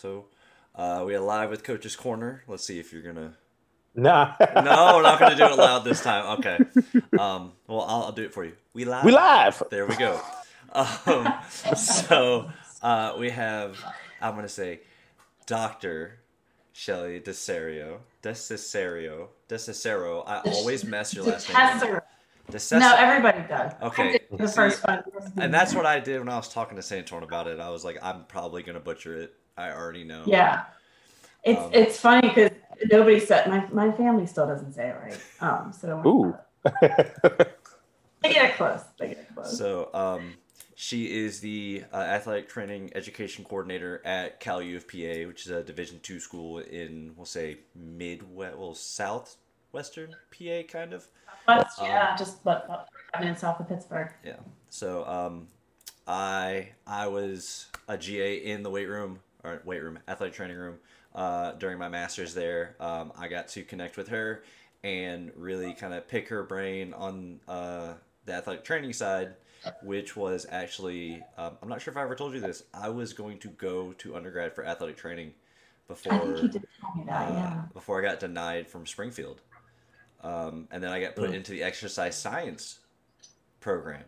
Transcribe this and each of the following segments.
So uh, we are live with Coach's Corner. Let's see if you're gonna. Nah. no, we're not gonna do it loud this time. Okay. Um, well, I'll, I'll do it for you. We live. We live. There we go. Um, so uh, we have. I'm gonna say, Doctor Shelly Desario. Desario. Desacero. I always mess your last name. Tesser. Desacero. No, everybody does. Okay. The See, first one. And that's what I did when I was talking to Santorn about it. I was like, I'm probably gonna butcher it. I already know. Yeah. It's Um, it's funny because nobody said my my family still doesn't say it right. Um, so don't worry Ooh. they get close. They get close. So, um, she is the uh, athletic training education coordinator at Cal U of PA, which is a Division two school in, we'll say, Midwest, well, southwestern PA, kind of. but um, yeah, just but about five minutes south of Pittsburgh. Yeah. So, um, I I was a GA in the weight room or weight room, athletic training room, uh, during my masters there. Um, I got to connect with her and really kind of pick her brain on uh, the athletic training side, which was actually um, I'm not sure if I ever told you this. I was going to go to undergrad for athletic training before I think you did tell me that. uh, yeah. before I got denied from Springfield. Um, and then I got put Mm. into the exercise science program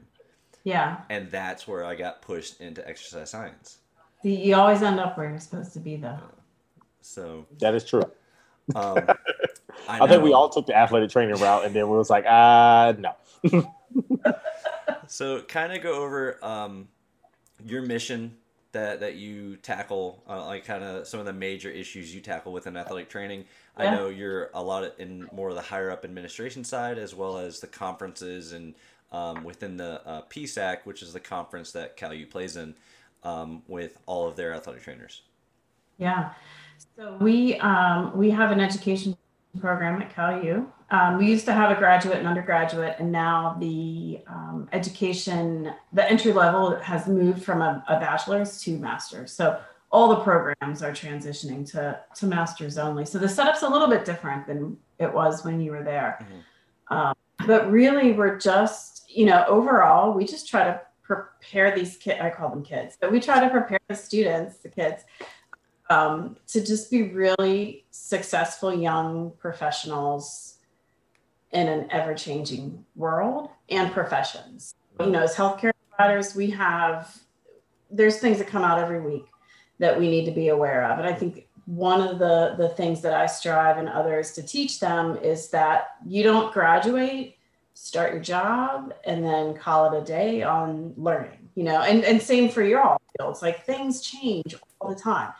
Yeah. and that's where I got pushed into exercise science. See, you always end up where you're supposed to be, though. So that is true. um, I, I think we all took the athletic training route, and then we was like, ah, no. So kind of go over um, your mission that that you tackle, uh, like kind of some of the major issues you tackle within athletic training. I know you're a lot in more of the higher up administration side, as well as the conferences and um, within the uh, PSAC, which is the conference that CalU plays in, um, with all of their athletic trainers. Yeah. So we um, we have an education program at Cal U. Um, we used to have a graduate and undergraduate, and now the um, education, the entry level has moved from a, a bachelor's to master's. So all the programs are transitioning to to masters only. So the setup's a little bit different than it was when you were there. Um, but really, we're just you know overall, we just try to prepare these kids. I call them kids, but we try to prepare the students, the kids, um, to just be really successful young professionals in an ever changing world and professions. You know, as healthcare providers, we have, there's things that come out every week that we need to be aware of. And I think one of the, the things that I strive and others to teach them is that you don't graduate, start your job, and then call it a day on learning, you know, and, and same for your all fields. Like things change all the time.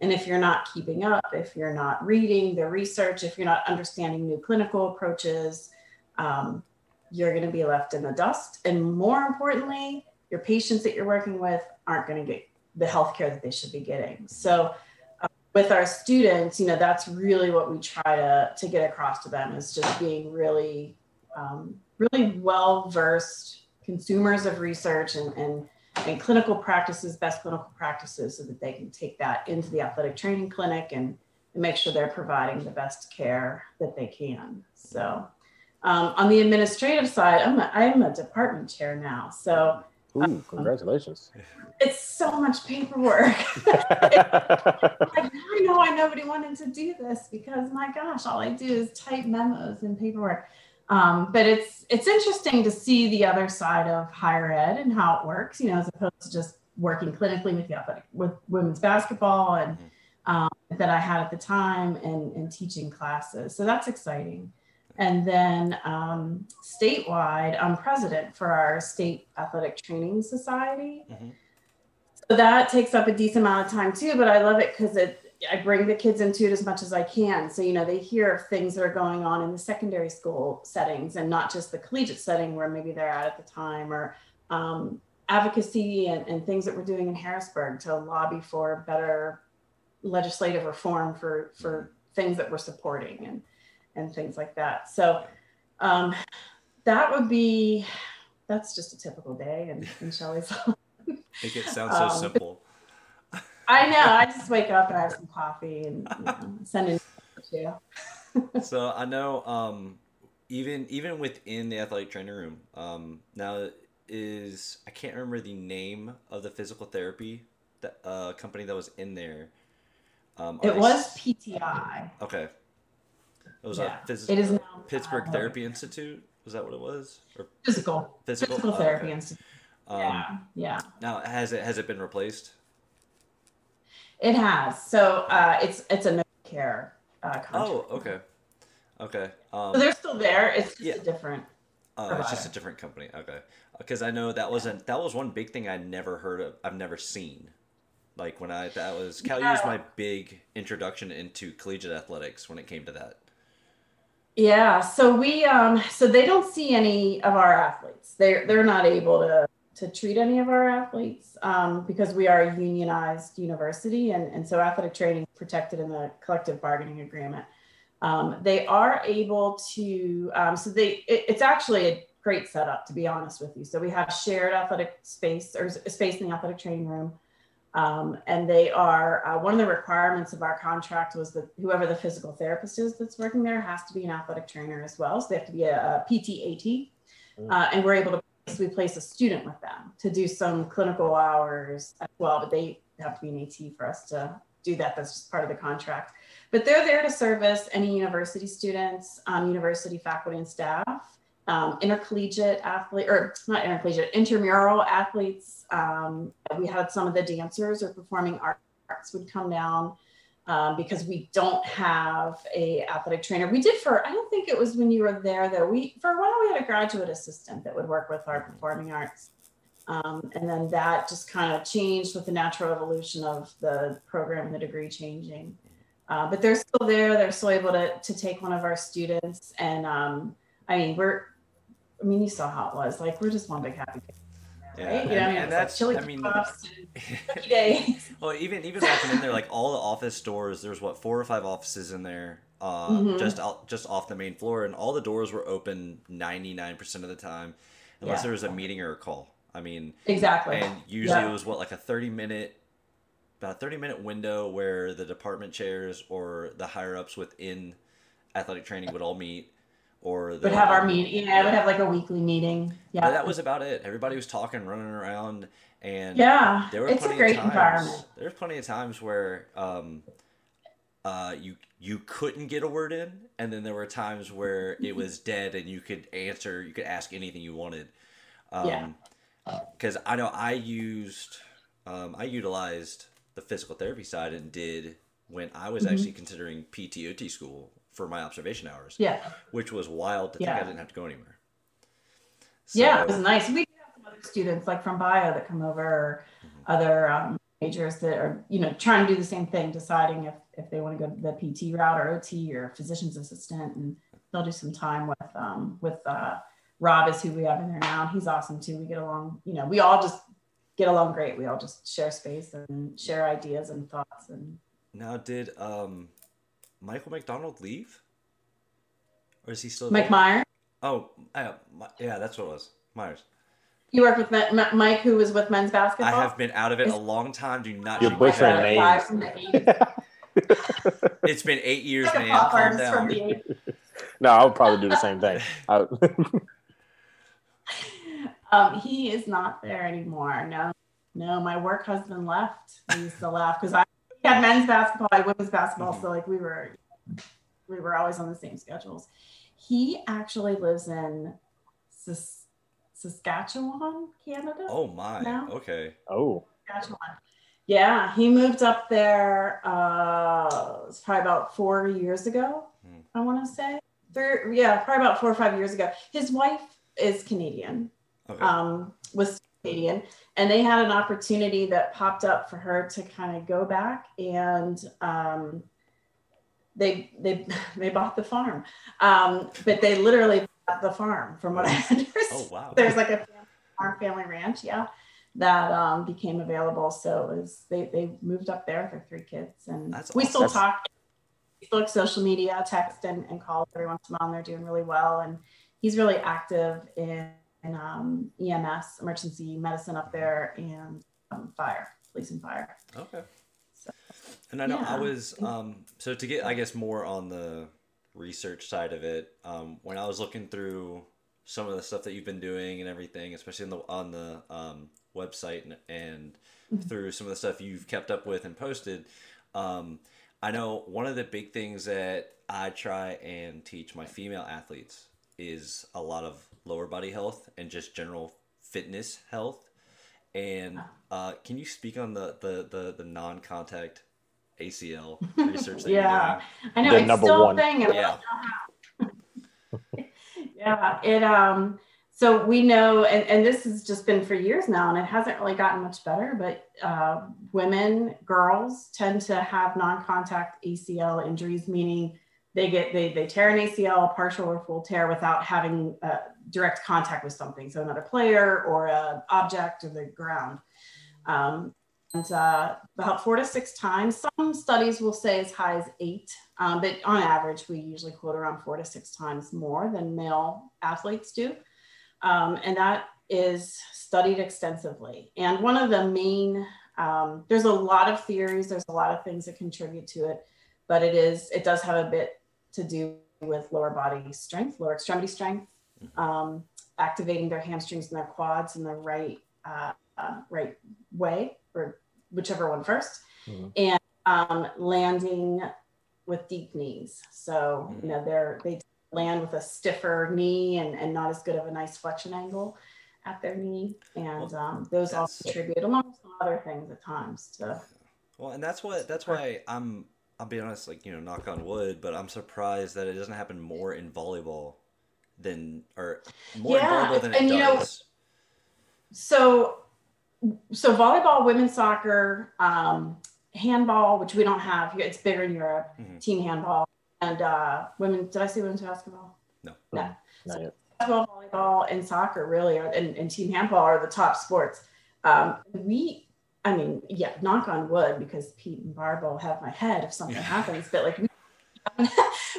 And if you're not keeping up, if you're not reading the research, if you're not understanding new clinical approaches, um, you're going to be left in the dust. And more importantly, your patients that you're working with aren't going to get the health care that they should be getting. So, uh, with our students, you know, that's really what we try to, to get across to them is just being really, um, really well versed consumers of research and, and and clinical practices, best clinical practices, so that they can take that into the athletic training clinic and, and make sure they're providing the best care that they can. So, um, on the administrative side, I'm a, I'm a department chair now, so Ooh, congratulations. it's so much paperwork. like, I know I nobody wanted to do this because my gosh, all I do is type memos and paperwork. Um, but it's it's interesting to see the other side of higher ed and how it works, you know, as opposed to just working clinically with the athletic with women's basketball and um, that I had at the time and, and teaching classes. So that's exciting. And then um, statewide, I'm president for our state athletic training society. Mhm. So that takes up a decent amount of time too, but I love it because it I bring the kids into it as much as I can. So, you know, they hear things that are going on in the secondary school settings and not just the collegiate setting where maybe they're at at the time or um, advocacy and, and things that we're doing in Harrisburg to lobby for better legislative reform for, for things that we're supporting and, and things like that. So um, that would be, that's just a typical day in, in Shelley's think it sounds so Um, simple. I know. I just wake up and I have some coffee and you know, send in to. so I know um, even even within the athletic training room um, now is I can't remember the name of the physical therapy that uh, company that was in there. Um, It was PTI. okay. It was Yeah. a phys- It is now Pittsburgh uh, Therapy Institute. Was that what it was? Or Physical. Physical? Physical, Oh, Therapy okay. Institute. um, yeah, yeah. Now has it has it been replaced? It has. So uh, it's it's a no care uh, contract. Oh, okay, okay. Um, So they're still there. It's just Yeah. a different. Oh, it's just a different company. Okay, because I know that wasn't that was one big thing I never heard of. I've never seen. Like when I that was Cal Yeah. was my big introduction into collegiate athletics when it came to that. Yeah. So we um so they don't see any of our athletes. They're they're not able to to treat any of our athletes um, because we are a unionized university and, and so athletic training is protected in the collective bargaining agreement. Um, they are able to um, so they it, it's actually a great setup to be honest with you. So we have shared athletic space or space in the athletic training room. Um, and they are uh, one of the requirements of our contract was that whoever the physical therapist is that's working there has to be an athletic trainer as well. So they have to be a, a PTAT, uh, and we're able to we place a student with them to do some clinical hours as well. But they have to be an AT for us to do that. That's just part of the contract. But they're there to service any university students, um, university faculty and staff, um, intercollegiate athlete or not intercollegiate, intramural athletes. Um, we had some of the dancers or performing arts would come down um, because we don't have a athletic trainer. We did for I don't think it was when you were there though. We for a while we had a graduate assistant that would work with our performing arts. Um, and then that just kind of changed with the natural evolution of the program and the degree changing. Uh, but they're still there. They're still able to, to take one of our students. And um, I mean, we're, I mean, you saw how it was. Like, we're just one big happy family, Yeah, right? and, you know, I mean, and that's like chili I mean, days. well, even even walking in there, like all the office doors, there's what four or five offices in there, uh, Mhm. just out just off the main floor, and all the doors were open 99 percent of the time, unless Yeah. there was a meeting or a call. I mean, Exactly. and usually Yeah. it was what like a 30 minute about a 30 minute window where the department chairs or the higher ups within athletic training would all meet or the, would have our meeting. Yeah, I would have like a weekly meeting. Yeah. that was about it everybody was talking running around and yeah. there were It's a great times environment. there's plenty of times where um uh you you couldn't get a word in and then there were times where it was dead and you could answer you could ask anything you wanted um Yeah. because i know i used um i utilized the physical therapy side and did when i was Mhm. actually considering ptot school for my observation hours Yeah. which was wild to think i didn't have to go anywhere yeah, it was nice. We have some other students like from bio that come over, or Mhm. other um, majors that are, you know, trying to do the same thing, deciding if, if they want to go the PT route or OT or physician's assistant, and they'll do some time with um, with uh, Rob is who we have in there now. And he's awesome too. We get along, you know, we all just get along great. We all just share space and share ideas and thoughts. And Now, did um, Michael McDonald leave, or is he still? Mike there? Meyer, Oh, uh, Mi- yeah, that's what it was. Myers. you work with Ma- Ma- Mike, who was with men's basketball. I have been out of it Is- a long time. Do not. your boyfriend shake my butchering head. names. Guy from the It's been eight years, Like man. Calm artist from down. the no, I would probably do the same thing. Um, he is not there anymore. No, no, my work husband left. He used to laugh because I had men's basketball, I had women's basketball, Mhm. so like we were, we were always on the same schedules. He actually lives in Sas- Saskatchewan, Canada. Oh my. No. Okay. oh, Saskatchewan. Yeah, he moved up there. Uh, it's probably about four years ago. Hmm. I want to say, Three, yeah, probably about four or five years ago. His wife is Canadian Okay. um, was Canadian, and they had an opportunity that popped up for her to kind of go back, and um, they they they bought the farm, um, but they literally bought the farm from what I understand. oh wow. There's like a family, farm family ranch, yeah, that um, became available. So it was they they moved up there with their three kids, and That's we still awesome. talk. Facebook, social media, text, and, and call every once in a while. And they're doing really well, and he's really active in, in um, EMS, emergency medicine up there, and um, fire, police and fire. Okay. So, And I know I was um so to get I guess more on the research side of it, um when I was looking through some of the stuff that you've been doing and everything, especially the on the um website and, and Mhm. through some of the stuff you've kept up with and posted, um I know one of the big things that I try and teach my female athletes is a lot of lower body health and just general fitness health. And uh, can you speak on the the the, the non contact ACL research that yeah, you're I know The it's number still one. a thing. and Yeah. don't know how. yeah, it um. So we know, and, and this has just been for years now, and it hasn't really gotten much better. But uh, women, girls tend to have non-contact ACL injuries, meaning they get they they tear an ACL, partial or full tear, without having uh, direct contact with something, so another player or an object or the ground. Um, and uh, about four to six times. Some studies will say as high as eight, um, but on average, we usually quote around four to six times more than male athletes do. Um, and that is studied extensively. And one of the main, um, there's a lot of theories, there's a lot of things that contribute to it, but it is, it does have a bit to do with lower body strength, lower extremity strength, um, activating their hamstrings and their quads in the right, uh, uh, right way or whichever one first, 1st Mhm. and um, landing with deep knees. So you know they're they land with a stiffer knee and, and not as good of a nice flexion angle at their knee, and um, those all contribute along with some other things at times to Well, and that's what that's why I'm I'll be honest, like you know, knock on wood, but I'm surprised that it doesn't happen more in volleyball than or more Yeah, in volleyball than it and you know- so so volleyball women's soccer um, handball which we don't have here it's bigger in europe Mhm. team handball and uh, women did i say women's basketball No. no Not yet. basketball volleyball and soccer really are, and, and team handball are the top sports um, we i mean yeah knock on wood because pete and barb will have my head if something Yeah. happens but like we,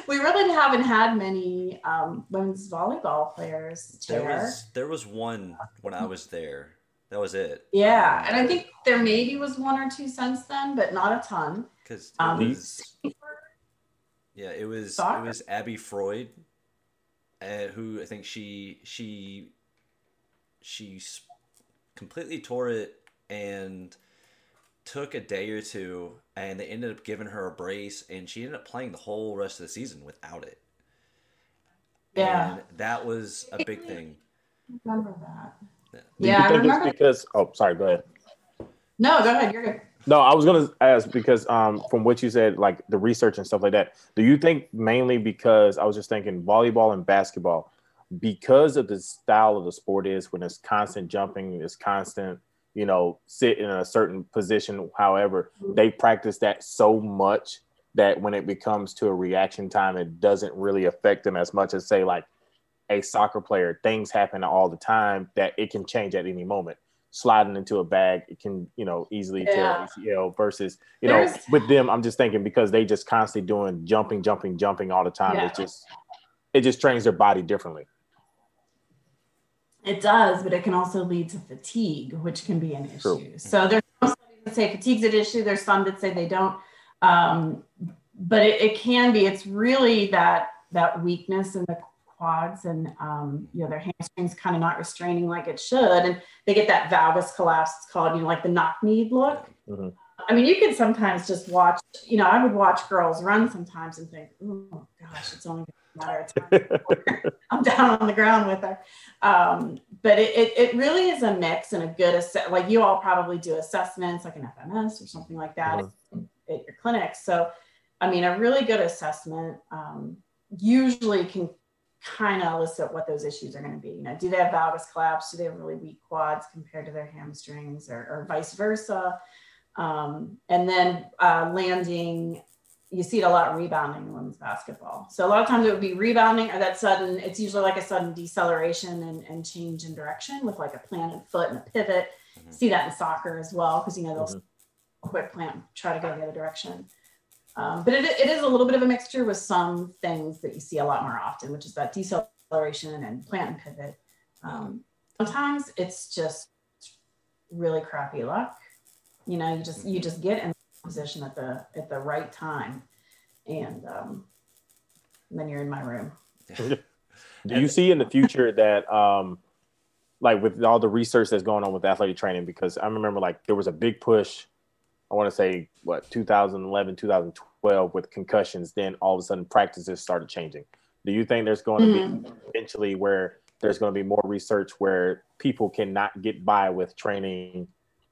we really haven't had many um, women's volleyball players There tear. was there was one when I was there. That was it. Yeah, and I think there maybe was one or two since then, but not a ton. because Um, was yeah, it was it was Abby Freud, uh, who I think she she she completely tore it and took a day or two, and they ended up giving her a brace, and she ended up playing the whole rest of the season without it. Yeah. and that was a big thing. Remember that? Do Yeah, you I remember. because? Oh, sorry. Go ahead. No, go ahead. You're good. No, I was gonna ask because um, from what you said, like the research and stuff like that. Do you think mainly because I was just thinking volleyball and basketball, because of the style of the sport is when it's constant jumping, it's constant, you know, sit in a certain position. However, mm-hmm. they practice that so much that when it becomes to a reaction time, it doesn't really affect them as much as say like a soccer player. Things happen all the time that it can change at any moment sliding into a bag, it can, you know, easily Yeah. tear ACL versus, you know, There's- with them, I'm just thinking because they just constantly doing jumping, jumping, jumping all the time. Yeah. It just, it just trains their body differently. It does, but it can also lead to fatigue, which can be an issue. So there's some studies that say fatigue's an issue. There's some that say they don't. Um, but it, it can be. It's really that that weakness in the quads and um, you know their hamstrings kind of not restraining like it should, and they get that valgus collapse. It's called you know like the knock knee look. Mhm. I mean, you can sometimes just watch. You know, I would watch girls run sometimes and think, oh gosh, it's only matter of time. I'm down on the ground with her. Um, but it, it, it really is a mix and a good assess. Like you all probably do assessments, like an FMS or something like that Mhm. at your clinic. So, I mean, a really good assessment um, usually can kind of elicit what those issues are going to be. You know, do they have valgus collapse? Do they have really weak quads compared to their hamstrings, or, or vice versa? Um, and then uh, landing you see it a lot rebounding in women's basketball. So a lot of times it would be rebounding or that sudden, it's usually like a sudden deceleration and, and change in direction with like a planted foot and a pivot. Mhm. See that in soccer as well, because you know they'll Mhm. quick plant, try to go the other direction. Um, but it, it is a little bit of a mixture with some things that you see a lot more often, which is that deceleration and plant and pivot. Um, sometimes it's just really crappy luck. You know, you just you just get in position at the at the right time, and, um, and then you're in my room. Do you see in the future that, um, like with all the research that's going on with athletic training? Because I remember like there was a big push I want to say what 2011, 2012 with concussions. Then all of a sudden practices started changing. Do you think there's going to mm-hmm. be eventually where there's going to be more research where people cannot get by with training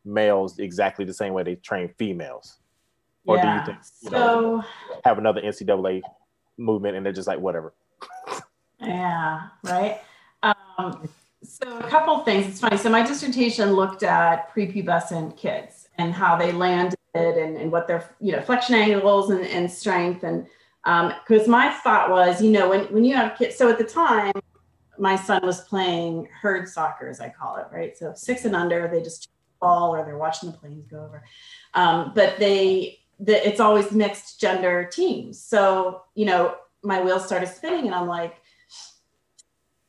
males exactly the same way they train females? Or yeah. do you think you so, know, have another NCAA movement and they're just like whatever? Yeah, right. Um, so a couple things. It's funny. So my dissertation looked at prepubescent kids and how they landed and, and what their you know flexion angles and, and strength and because um, my thought was you know when when you have kids. So at the time, my son was playing herd soccer, as I call it, right? So six and under, they just or they're watching the planes go over. Um, but they, the, it's always mixed gender teams. So you know, my wheels started spinning, and I'm like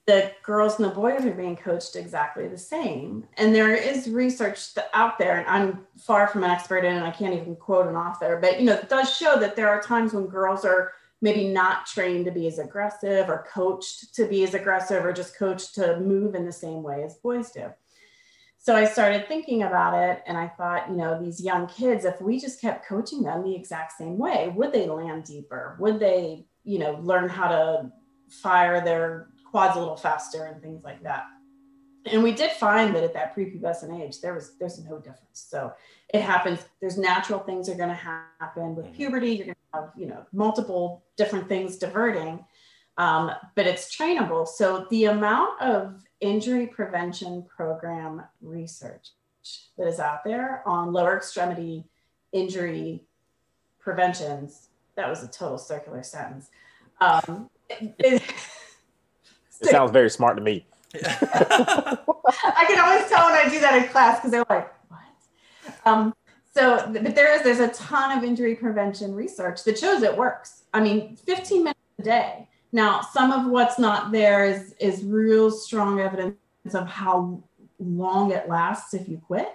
the girls and the boys are being coached exactly the same. And there is research out there, and I'm far from an expert in it, I can't even quote an author, but you know, it does show that there are times when girls are maybe not trained to be as aggressive or coached to be as aggressive or just coached to move in the same way as boys do. So I started thinking about it and I thought, you know, these young kids, if we just kept coaching them the exact same way, would they land deeper? Would they, you know, learn how to fire their quads a little faster and things like that. And we did find that at that prepubescent age, there was there's no difference. So it happens. There's natural things are going to happen with mm-hmm. puberty. You're going to have you know multiple different things diverting, um, but it's trainable. So the amount of injury prevention program research that is out there on lower extremity injury preventions. That was a total circular sentence. Um, it, it sounds very smart to me. I can always tell when I do that in class because they're like, what? Um, so, but there is, there's a ton of injury prevention research that shows it works. I mean, 15 minutes a day. Now, some of what's not there is, is real strong evidence of how long it lasts if you quit.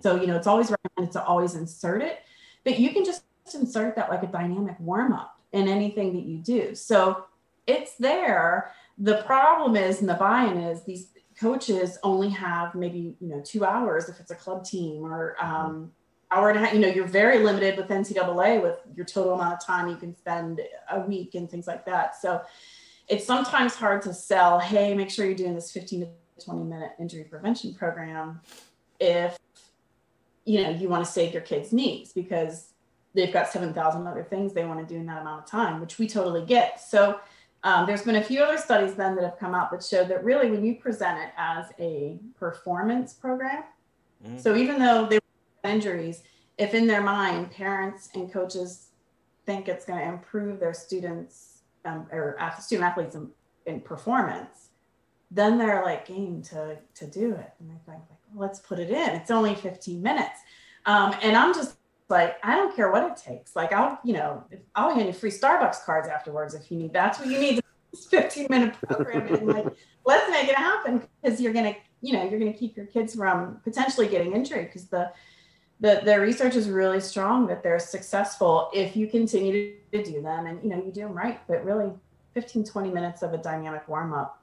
So, you know, it's always recommended to always insert it, but you can just insert that like a dynamic warm up in anything that you do. So it's there the problem is and the buy-in is these coaches only have maybe you know two hours if it's a club team or um, hour and a half you know you're very limited with ncaa with your total amount of time you can spend a week and things like that so it's sometimes hard to sell hey make sure you're doing this 15 to 20 minute injury prevention program if you know you want to save your kids knees because they've got 7000 other things they want to do in that amount of time which we totally get so um, there's been a few other studies then that have come out that show that really when you present it as a performance program, mm-hmm. so even though they injuries, if in their mind parents and coaches think it's going to improve their students um, or student athletes in, in, performance, then they're like game to to do it, and they think like, let's put it in. It's only 15 minutes, um, and I'm just like I don't care what it takes. Like I'll, you know, I'll hand you free Starbucks cards afterwards if you need. That's what you need. This 15 minute program and like let's make it happen because you're gonna, you know, you're gonna keep your kids from potentially getting injured because the the the research is really strong that they're successful if you continue to do them and you know you do them right. But really, 15 20 minutes of a dynamic warm up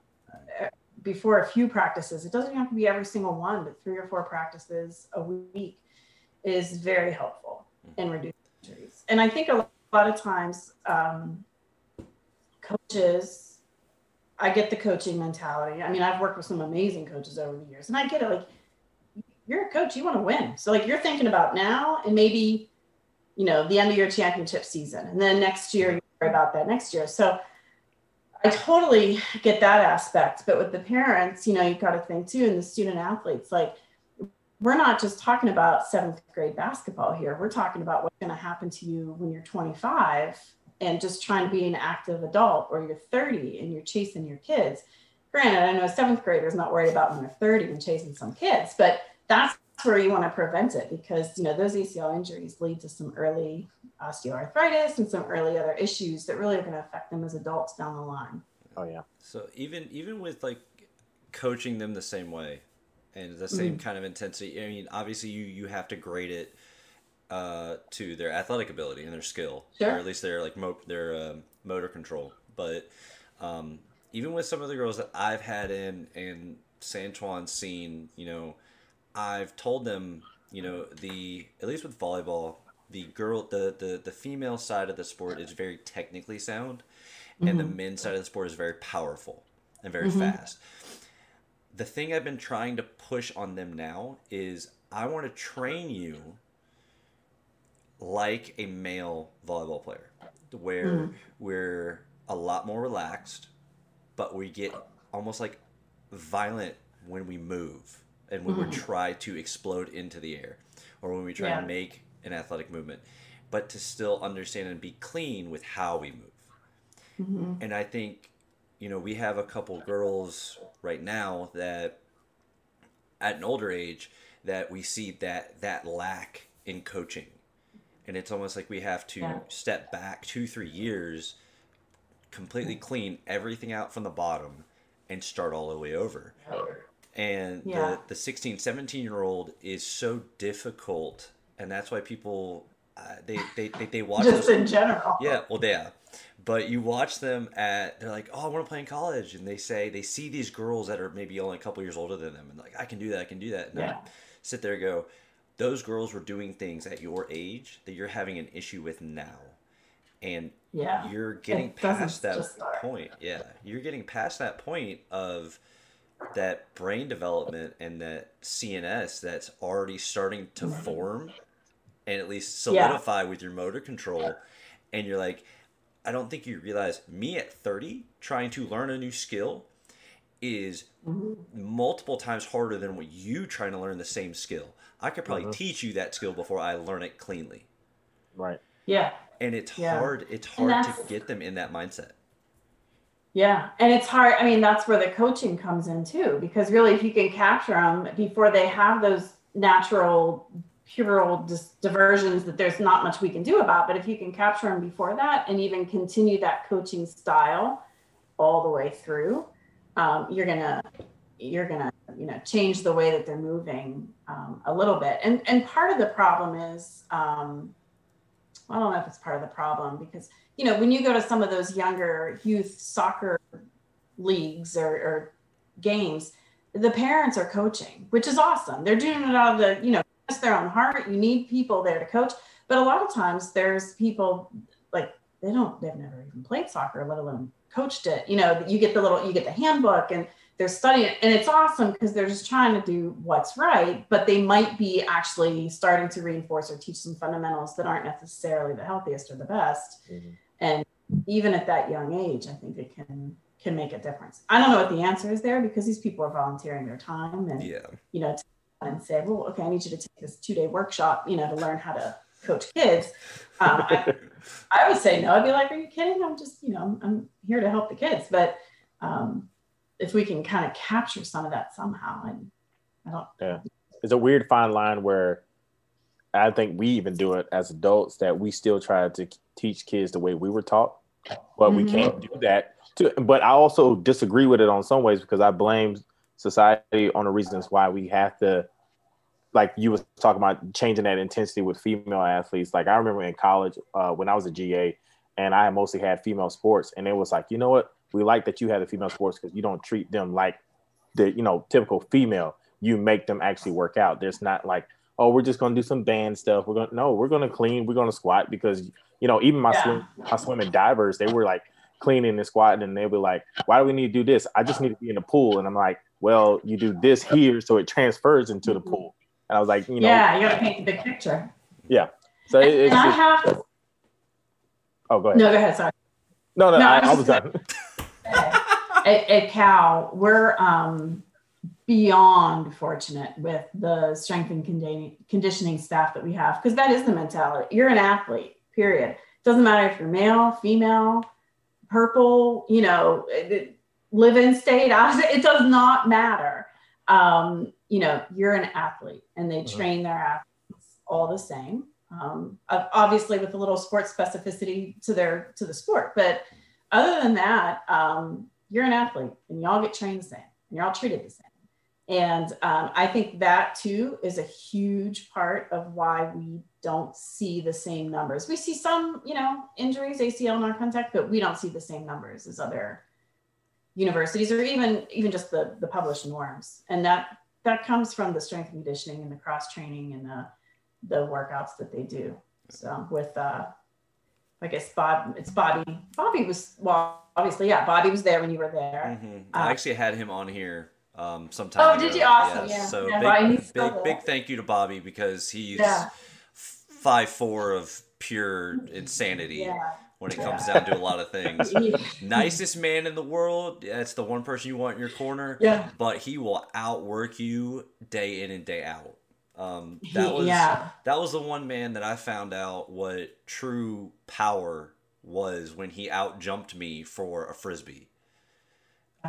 uh, before a few practices. It doesn't have to be every single one, but three or four practices a week is very helpful in reducing injuries. And I think a lot of times um, coaches, I get the coaching mentality. I mean, I've worked with some amazing coaches over the years, and I get it. Like, you're a coach, you want to win. So, like, you're thinking about now and maybe, you know, the end of your championship season, and then next year you worry about that next year. So, I totally get that aspect. But with the parents, you know, you've got to think too, and the student athletes, like we're not just talking about seventh grade basketball here. We're talking about what's going to happen to you when you're 25 and just trying to be an active adult, or you're 30 and you're chasing your kids. Granted, I know seventh graders not worried about when they're 30 and chasing some kids, but that's where you want to prevent it because you know those ACL injuries lead to some early osteoarthritis and some early other issues that really are going to affect them as adults down the line. Oh yeah. So even even with like coaching them the same way, and the same mm. kind of intensity. I mean, obviously, you you have to grade it uh, to their athletic ability and their skill, sure. or at least their like mo- their uh, motor control. But um, even with some of the girls that I've had in and Santuan's seen, you know, I've told them, you know the at least with volleyball, the girl the the the female side of the sport is very technically sound, mm-hmm. and the mm-hmm. men's side of the sport is very powerful and very mm-hmm. fast. The thing I've been trying to push on them now is I want to train you like a male volleyball player, where mm. we're a lot more relaxed, but we get almost like violent when we move and when mm-hmm. we try to explode into the air or when we try yeah. to make an athletic movement, but to still understand and be clean with how we move. Mm-hmm. And I think, you know, we have a couple girls right now that at an older age that we see that that lack in coaching. And it's almost like we have to yeah. step back two, three years, completely clean everything out from the bottom and start all the way over and yeah. the, the 16 17 year old is so difficult and that's why people uh, they, they, they they watch just those, in general. Yeah well yeah but you watch them at they're like oh i want to play in college and they say they see these girls that are maybe only a couple years older than them and like i can do that i can do that and yeah. Sit there and go those girls were doing things at your age that you're having an issue with now and yeah. you're getting past that point. Yeah you're getting past that point of that brain development and that CNS that's already starting to form and at least solidify yeah. with your motor control. And you're like, I don't think you realize me at 30 trying to learn a new skill is mm-hmm. multiple times harder than what you trying to learn the same skill. I could probably mm-hmm. teach you that skill before I learn it cleanly. Right. Yeah. And it's yeah. hard it's hard to get them in that mindset. Yeah. And it's hard. I mean, that's where the coaching comes in too, because really, if you can capture them before they have those natural puerile dis- diversions that there's not much we can do about, but if you can capture them before that and even continue that coaching style all the way through, um, you're going to, you're going to, you know, change the way that they're moving um, a little bit. And, and part of the problem is, um, I don't know if it's part of the problem because you know, when you go to some of those younger youth soccer leagues or, or games, the parents are coaching, which is awesome. They're doing it out of the, you know, it's their own heart. You need people there to coach. But a lot of times there's people like they don't, they've never even played soccer, let alone coached it. You know, you get the little, you get the handbook and they're studying it. And it's awesome because they're just trying to do what's right, but they might be actually starting to reinforce or teach some fundamentals that aren't necessarily the healthiest or the best. Mm-hmm and even at that young age i think it can can make a difference. I don't know what the answer is there because these people are volunteering their time and yeah. you know and say well okay i need you to take this two day workshop you know to learn how to coach kids. Um, I, I, would say no. I'd be like are you kidding? I'm just you know i'm, I'm here to help the kids. But um, if we can kind of capture some of that somehow and i don't yeah. It's a weird fine line where I think we even do it as adults that we still try to teach kids the way we were taught, but mm-hmm. we can't do that. To, but I also disagree with it on some ways because I blame society on the reasons why we have to, like you was talking about changing that intensity with female athletes. Like I remember in college uh, when I was a GA, and I mostly had female sports, and it was like, you know what, we like that you had the female sports because you don't treat them like the you know typical female. You make them actually work out. There's not like oh, we're just gonna do some band stuff. We're gonna no, we're gonna clean. We're gonna squat because you know even my yeah. swim, my swimming divers, they were like cleaning and squatting, and they'll be like, why do we need to do this? I just need to be in the pool, and I'm like, well, you do this here, so it transfers into the pool. And I was like, you know, yeah, you gotta paint the big picture. Yeah. So it, it's. And I have. Oh, go ahead. No, go ahead. Sorry. No, no, no I, I was done. at, at Cal, we're um beyond fortunate with the strength and conditioning staff that we have because that is the mentality. You're an athlete, period. Doesn't matter if you're male, female, purple, you know, live in state, it does not matter. Um, you know, you're an athlete and they train their athletes all the same. Um, obviously with a little sports specificity to their to the sport, but other than that, um, you're an athlete and y'all get trained the same and you're all treated the same. And um, I think that too is a huge part of why we don't see the same numbers. We see some, you know, injuries, ACL non-contact, but we don't see the same numbers as other universities or even even just the the published norms. And that that comes from the strength and conditioning and the cross training and the the workouts that they do. So with uh, I guess Bob, it's Bobby. Bobby was well, obviously, yeah. Bobby was there when you were there. Mm-hmm. Uh, I actually had him on here um, sometime. Oh, did you? Awesome, yeah. So Yeah, big, Bobby, he's big, big, thank you to Bobby because he's Yeah. five four of pure insanity Yeah. when it Yeah. comes down to a lot of things. Nicest man in the world. That's the one person you want in your corner. Yeah. But he will outwork you day in and day out. Um, that was yeah. that was the one man that I found out what true power was when he outjumped me for a frisbee.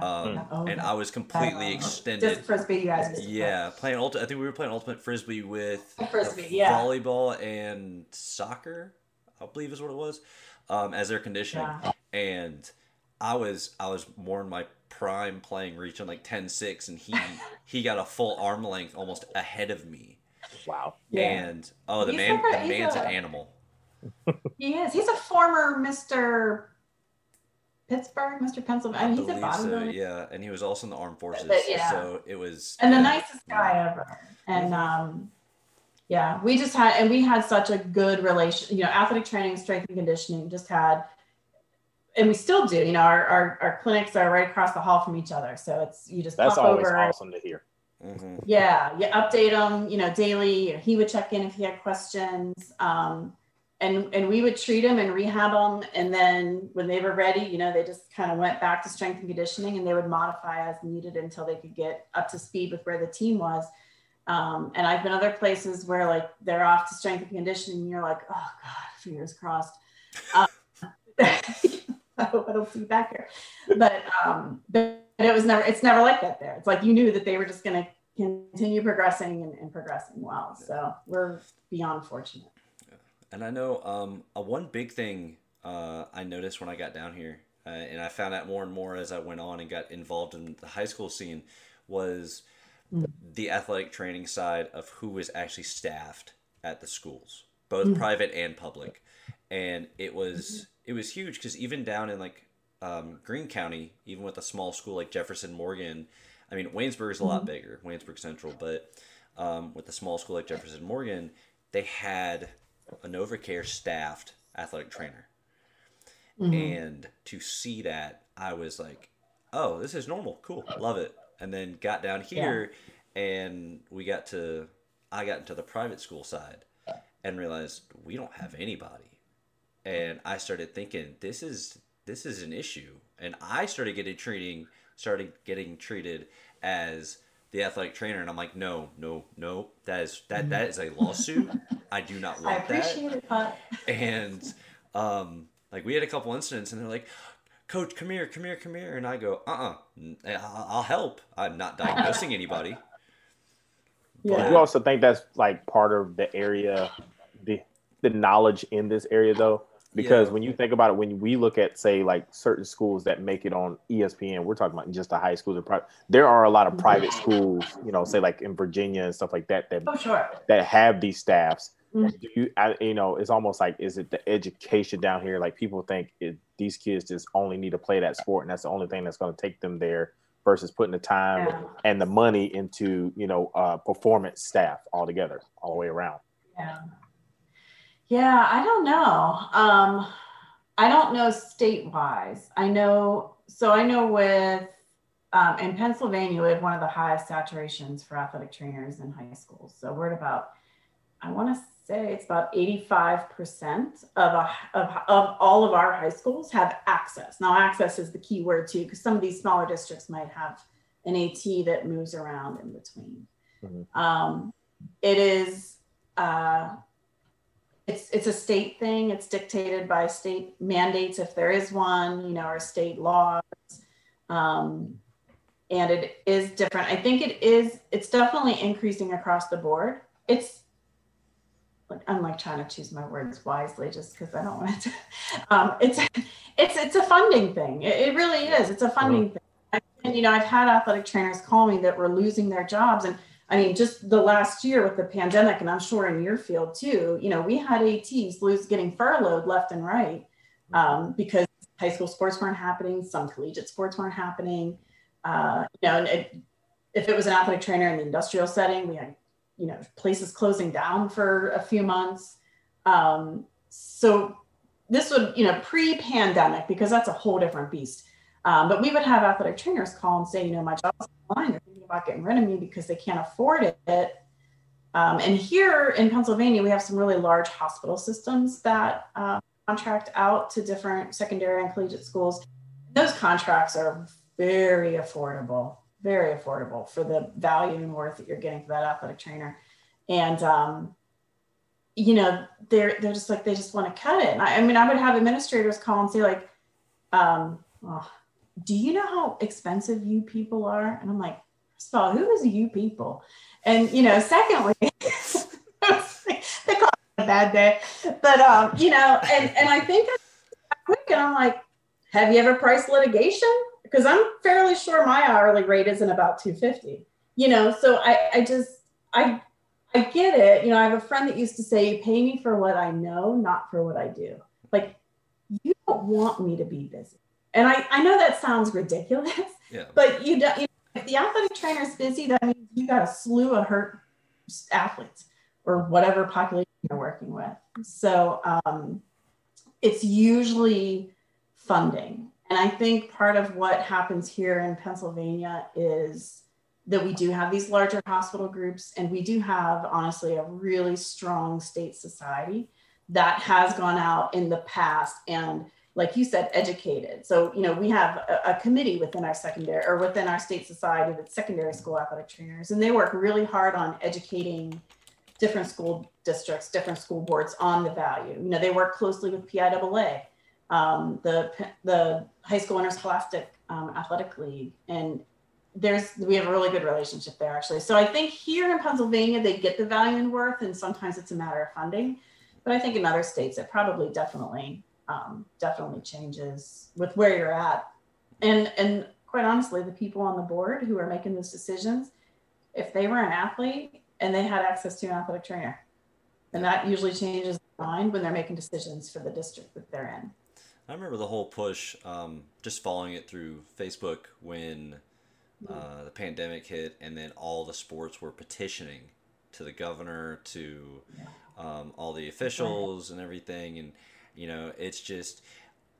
Um, Oh, and I was completely uh, extended. Just frisbee, you guys. just Yeah, playing ultimate. I think we were playing ultimate frisbee with Frisbee, uh, yeah. volleyball and soccer. I believe is what it was, um, as their conditioning. Yeah. And I was I was more in my prime playing reaching like 10-6 and he he got a full arm length almost ahead of me. Wow. Yeah. And oh, the He's man, a- the man's a- an animal. He is. He's a former Mr. Pittsburgh, Mr. Pennsylvania. I He's a believe so, yeah. And he was also in the armed forces, But, yeah. so it was And the yeah. nicest guy ever. And um, yeah, we just had, and we had such a good relation. You know, athletic training, strength and conditioning, just had, and we still do. You know, our our, our clinics are right across the hall from each other, so it's you just That's pop always over. awesome to hear. Mhm. Yeah, you update him, you know, daily. He would check in if he had questions. Um, and and we would treat them and rehab them. And then when they were ready, you know, they just kind of went back to strength and conditioning and they would modify as needed until they could get up to speed with where the team was. Um, and I've been other places where like they're off to strength and conditioning and you're like, oh God, fingers crossed. Um, I hope I don't see you back here. But um, but it was never it's never like that there. It's like you knew that they were just gonna continue progressing and, and progressing well. So we're beyond fortunate. And I know um, a one big thing uh, I noticed when I got down here, uh, and I found out more and more as I went on and got involved in the high school scene, was Mm. the athletic training side of who was actually staffed at the schools, both Mm. private and public. And it was it was huge because even down in like um, Greene County, even with a small school like Jefferson Morgan, I mean Waynesburg is a lot bigger, Waynesburg Central, but um, with a small school like Jefferson Morgan, they had a NovaCare staffed athletic trainer. Mhm. And to see that, I was like, oh, this is normal. Cool. Love it. And then got down here and we got to, I got into the private school side and realized we don't have anybody. And I started thinking, this is, this is an issue. And I started getting treating, started getting treated as the athletic trainer. And I'm like, no, no, no, that is, that, that is a lawsuit. I do not I want that appreciate it, but and um, like we had a couple incidents, and they're like, "Coach, come here, come here, come here," and I go, "Uh, uh I'll help. I'm not diagnosing anybody." yeah. You also think that's like part of the area, the the knowledge in this area though, because Yeah. when you think about it, when we look at say like certain schools that make it on ESPN, we're talking about just the high schools and private. There are a lot of private schools, you know, say like in Virginia and stuff like that that Oh, sure. that have these staffs. Mhm. Do you, I, you know, it's almost like is it the education down here? Like people think it, these kids just only need to play that sport, and that's the only thing that's going to take them there, versus putting the time Yeah. and the money into you know uh, performance staff altogether, all the way around. Yeah. Yeah, I don't know. Um, I don't know state wise. I know, so I know with, um, in Pennsylvania, we have one of the highest saturations for athletic trainers in high schools. So we're at about, I want to say it's about 85% of, a, of, of all of our high schools have access. Now, access is the key word too, because some of these smaller districts might have an AT that moves around in between. Mhm. Um, it is, uh, it's it's a state thing. It's dictated by state mandates if there is one, you know, or state laws. Um, and it is different. I think it is. It's definitely increasing across the board. It's like I'm like trying to choose my words wisely, just because I don't want it to. Um, it's it's it's a funding thing. It, it really is. It's a funding thing. And you know, I've had athletic trainers call me that were losing their jobs, and I mean, just the last year with the pandemic, and I'm sure in your field too, you know, we had ATs lose getting furloughed left and right um, because high school sports weren't happening, some collegiate sports weren't happening. Uh, you know, and it, if it was an athletic trainer in the industrial setting, we had, you know, places closing down for a few months. Um, so this would, you know, pre-pandemic, because that's a whole different beast. Um, but we would have athletic trainers call and say, you know, my job's online. They're thinking about getting rid of me because they can't afford it. Um, and here in Pennsylvania, we have some really large hospital systems that uh, contract out to different secondary and collegiate schools. Those contracts are very affordable, very affordable for the value and worth that you're getting for that athletic trainer. And um, you know, they're they're just like they just want to cut it. I, I mean, I would have administrators call and say like, um, oh, "Do you know how expensive you people are?" And I'm like, first of all, who is you people? And you know, secondly, they call it a bad day, but um, you know, and and I think quick, and I'm like, have you ever priced litigation? Because I'm fairly sure my hourly rate isn't about 250. You know, so I I just I I get it. You know, I have a friend that used to say, "You pay me for what I know, not for what I do." Like, you don't want me to be busy, and I I know that sounds ridiculous. Yeah. But you don't. You know, if the athletic trainer is busy, that means you got a slew of hurt athletes or whatever population you're working with. So um, it's usually funding, and I think part of what happens here in Pennsylvania is that we do have these larger hospital groups and we do have honestly a really strong state society that has gone out in the past and like you said educated so you know we have a, a, committee within our secondary or within our state society that's secondary school athletic trainers and they work really hard on educating different school districts different school boards on the value you know they work closely with piaa um, the the high school interscholastic um, athletic league and there's we have a really good relationship there actually. So I think here in Pennsylvania they get the value and worth, and sometimes it's a matter of funding. But I think in other states it probably definitely um, definitely changes with where you're at, and and quite honestly, the people on the board who are making those decisions, if they were an athlete and they had access to an athletic trainer, and that usually changes their mind when they're making decisions for the district that they're in. I remember the whole push, um, just following it through Facebook when uh, the pandemic hit, and then all the sports were petitioning to the governor, to um, all the officials and everything, and you know, it's just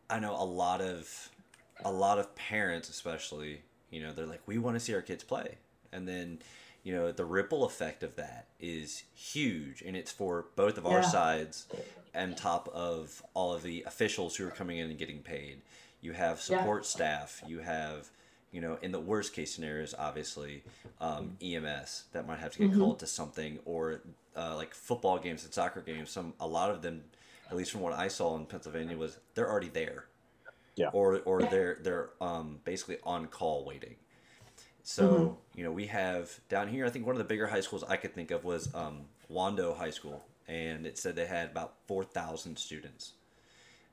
I know a lot of a lot of parents, especially, you know, they're like, we want to see our kids play, and then you know the ripple effect of that is huge and it's for both of our yeah. sides and top of all of the officials who are coming in and getting paid you have support yeah. staff you have you know, in the worst case scenarios, obviously, um, EMS that might have to get mm-hmm. called to something, or uh, like football games and soccer games. Some a lot of them, at least from what I saw in Pennsylvania, was they're already there, yeah, or or they're they're um, basically on call waiting. So mm-hmm. you know, we have down here. I think one of the bigger high schools I could think of was um, Wando High School, and it said they had about four thousand students.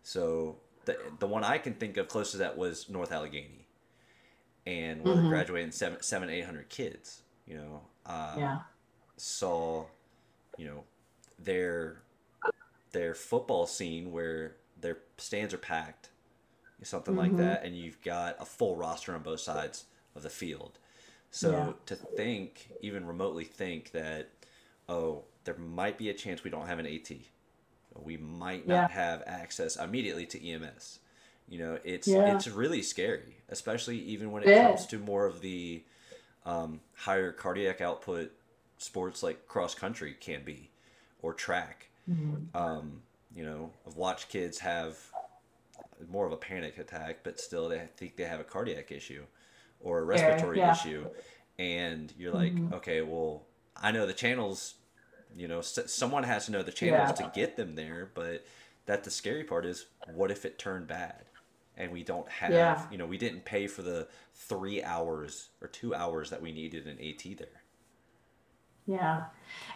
So the the one I can think of close to that was North Allegheny and we're mm-hmm. graduating seven, seven, eight hundred kids. You know, uh, yeah. Saw, you know, their their football scene where their stands are packed, something mm-hmm. like that, and you've got a full roster on both sides of the field. So yeah. to think, even remotely think that, oh, there might be a chance we don't have an AT. We might not yeah. have access immediately to EMS you know, it's yeah. it's really scary, especially even when it comes to more of the um, higher cardiac output sports like cross country can be, or track. Mm-hmm. Um, you know, I've watched kids have more of a panic attack, but still they think they have a cardiac issue or a respiratory yeah. issue, and you're like, mm-hmm. okay, well, I know the channels. You know, someone has to know the channels to get them there, but that the scary part is, what if it turned bad? and we don't have yeah. you know we didn't pay for the three hours or two hours that we needed an at there yeah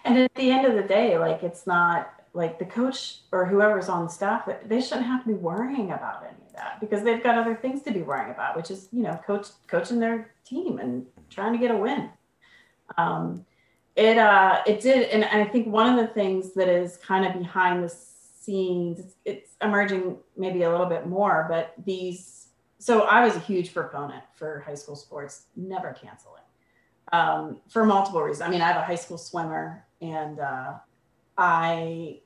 and at the end of the day like it's not like the coach or whoever's on staff they shouldn't have to be worrying about any of that because they've got other things to be worrying about which is you know coach coaching their team and trying to get a win um, it uh it did and i think one of the things that is kind of behind the scenes it's, it's emerging maybe a little bit more, but these. So I was a huge proponent for high school sports never canceling. Um, for multiple reasons. I mean, I have a high school swimmer, and uh, I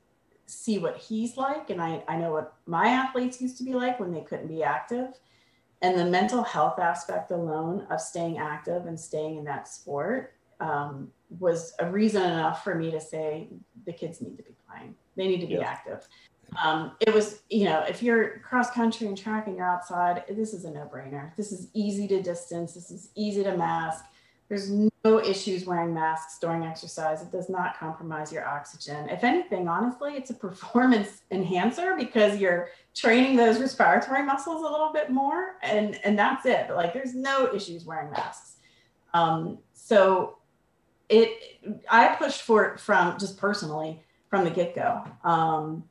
see what he's like, and I, I know what my athletes used to be like when they couldn't be active. And the mental health aspect alone of staying active and staying in that sport um, was a reason enough for me to say the kids need to be playing. They need to be yeah. active. Um, it was, you know, if you're cross country and track and you're outside, this is a no brainer. This is easy to distance. This is easy to mask. There's no issues wearing masks during exercise. It does not compromise your oxygen. If anything, honestly, it's a performance enhancer because you're training those respiratory muscles a little bit more, and and that's it. But like, there's no issues wearing masks. Um, so it, I pushed for it from just personally from the get go. Um,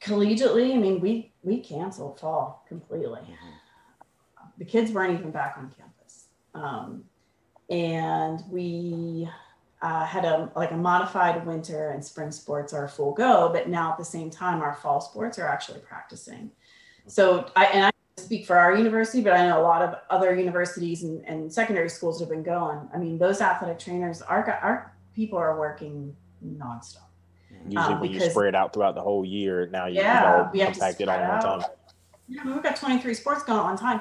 collegiately, I mean, we we canceled fall completely. Mm-hmm. The kids weren't even back on campus. Um, and we uh, had a like a modified winter and spring sports are full go, but now at the same time, our fall sports are actually practicing. So I and I speak for our university, but I know a lot of other universities and, and secondary schools have been going. I mean, those athletic trainers, our our people are working nonstop. Usually, um, when you spread out throughout the whole year, now you, yeah, you know, impact it all one time. Yeah, we've got 23 sports going on time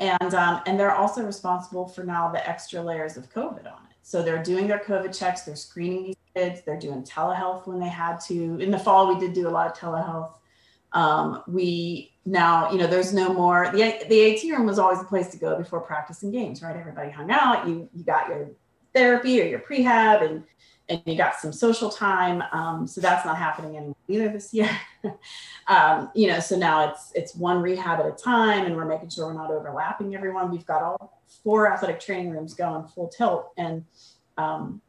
and um, and they're also responsible for now the extra layers of COVID on it. So they're doing their COVID checks, they're screening these kids, they're doing telehealth when they had to. In the fall, we did do a lot of telehealth. Um, we now, you know, there's no more. The the AT room was always the place to go before practicing games, right? Everybody hung out. You you got your therapy or your prehab, and and you got some social time. Um, so that's not happening anymore either this year. um, you know, so now it's it's one rehab at a time, and we're making sure we're not overlapping everyone. We've got all four athletic training rooms going full tilt, and um,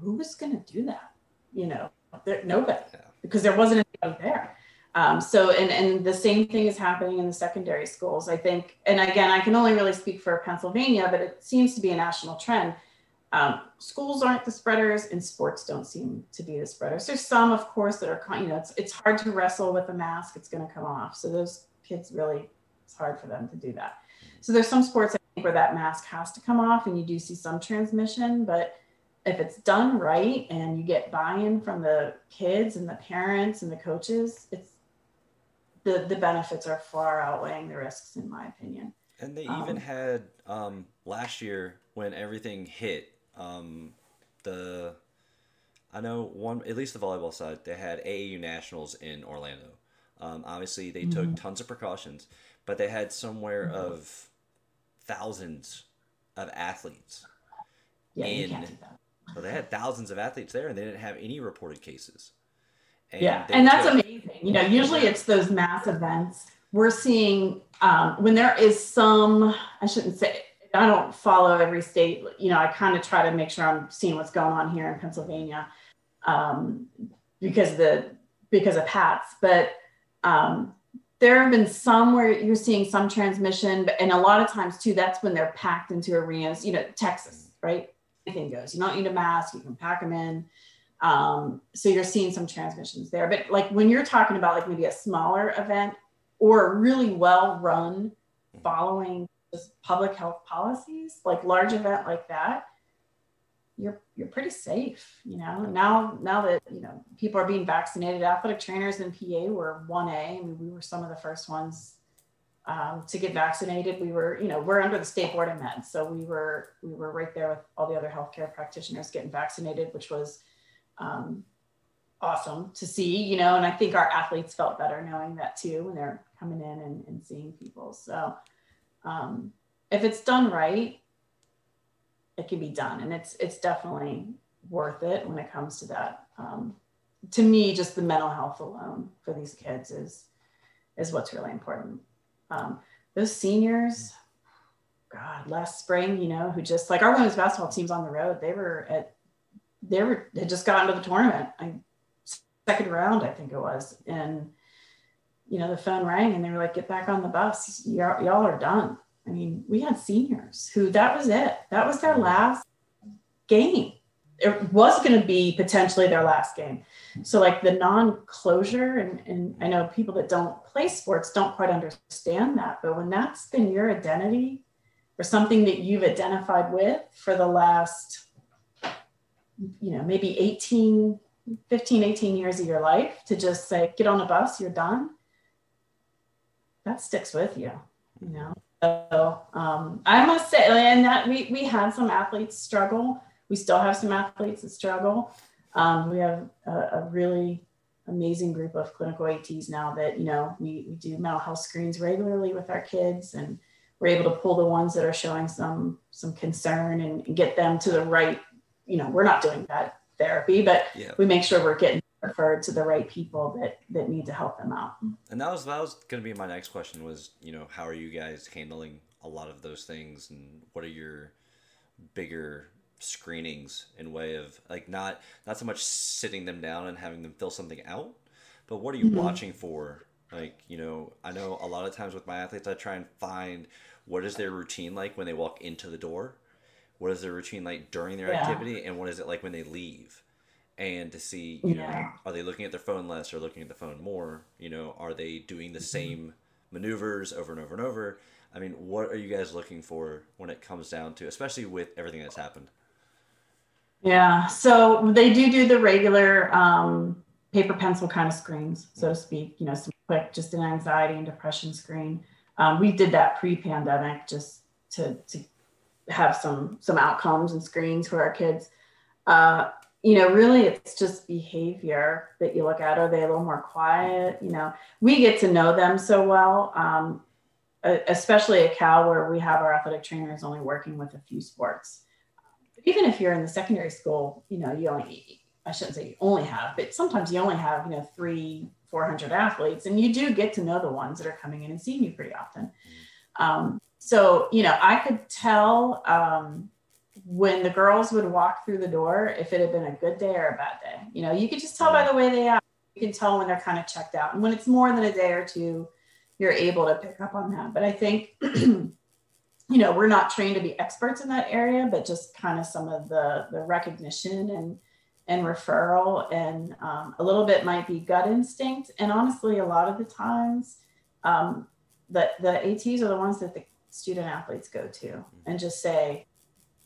who was going to do that? You know, there, nobody, because there wasn't anybody there. Um, so, and, and the same thing is happening in the secondary schools, I think. And again, I can only really speak for Pennsylvania, but it seems to be a national trend um, schools aren't the spreaders and sports don't seem to be the spreaders. There's some, of course, that are, you know, it's, it's hard to wrestle with a mask. It's going to come off. So those kids really, it's hard for them to do that. So there's some sports I think where that mask has to come off and you do see some transmission, but if it's done right and you get buy-in from the kids and the parents and the coaches, it's the, the benefits are far outweighing the risks in my opinion. And they even um, had um, last year when everything hit, um, the I know one at least the volleyball side they had AAU nationals in Orlando. Um, obviously, they mm-hmm. took tons of precautions, but they had somewhere mm-hmm. of thousands of athletes. Yeah, in, you can't do that. So they had thousands of athletes there, and they didn't have any reported cases. And yeah, and that's took, amazing. You know, usually it's those mass events. We're seeing um, when there is some. I shouldn't say I don't follow every state. You know, I kind of try to make sure I'm seeing what's going on here in Pennsylvania um, because the because of Pats. But um, there have been some where you're seeing some transmission, but and a lot of times too, that's when they're packed into arenas. You know, Texas, right? Anything goes. You don't need a mask. You can pack them in. Um, so you're seeing some transmissions there. But like when you're talking about like maybe a smaller event or a really well run following just public health policies, like large event like that, you're you're pretty safe. You know, now now that you know people are being vaccinated, athletic trainers in PA were one A. I mean, we were some of the first ones um, to get vaccinated. We were, you know, we're under the state board of med, so we were we were right there with all the other healthcare practitioners getting vaccinated, which was um, awesome to see. You know, and I think our athletes felt better knowing that too when they're coming in and, and seeing people. So um, if it's done right, it can be done, and it's it's definitely worth it when it comes to that. Um, to me, just the mental health alone for these kids is is what's really important. Um, those seniors, God, last spring, you know, who just like our women's basketball teams on the road, they were at they were had just gotten to the tournament, I, second round, I think it was, and you know, the phone rang and they were like, get back on the bus. Y'all, y'all are done. I mean, we had seniors who that was it. That was their last game. It was going to be potentially their last game. So, like the non closure, and, and I know people that don't play sports don't quite understand that. But when that's been your identity or something that you've identified with for the last, you know, maybe 18, 15, 18 years of your life to just say, get on a bus, you're done. That sticks with you, you know. So um, I must say, and that we we had some athletes struggle. We still have some athletes that struggle. Um, we have a, a, really amazing group of clinical ATs now that you know we, we do mental health screens regularly with our kids, and we're able to pull the ones that are showing some some concern and, and get them to the right. You know, we're not doing that therapy, but yeah. we make sure we're getting referred to the right people that that need to help them out. And that was that was going to be my next question was you know how are you guys handling a lot of those things and what are your bigger screenings in way of like not not so much sitting them down and having them fill something out but what are you mm-hmm. watching for like you know i know a lot of times with my athletes i try and find what is their routine like when they walk into the door what is their routine like during their yeah. activity and what is it like when they leave and to see you yeah. know are they looking at their phone less or looking at the phone more? You know are they doing the mm-hmm. same maneuvers over and over and over? I mean what are you guys looking for when it comes down to especially with everything that's happened? Yeah so they do do the regular um, paper pencil kind of screens so to speak you know some quick just an anxiety and depression screen. Um, we did that pre-pandemic just to to have some some outcomes and screens for our kids. Uh, you know, really it's just behavior that you look at. Are they a little more quiet? You know, we get to know them so well, um, especially at Cal, where we have our athletic trainers only working with a few sports. Even if you're in the secondary school, you know, you only, I shouldn't say you only have, but sometimes you only have, you know, three, 400 athletes, and you do get to know the ones that are coming in and seeing you pretty often. Um, so, you know, I could tell, um, when the girls would walk through the door, if it had been a good day or a bad day, you know, you could just tell by the way they act. You can tell when they're kind of checked out. And when it's more than a day or two, you're able to pick up on that. But I think, you know, we're not trained to be experts in that area, but just kind of some of the the recognition and and referral and um, a little bit might be gut instinct. And honestly, a lot of the times, um, the the ATs are the ones that the student athletes go to and just say,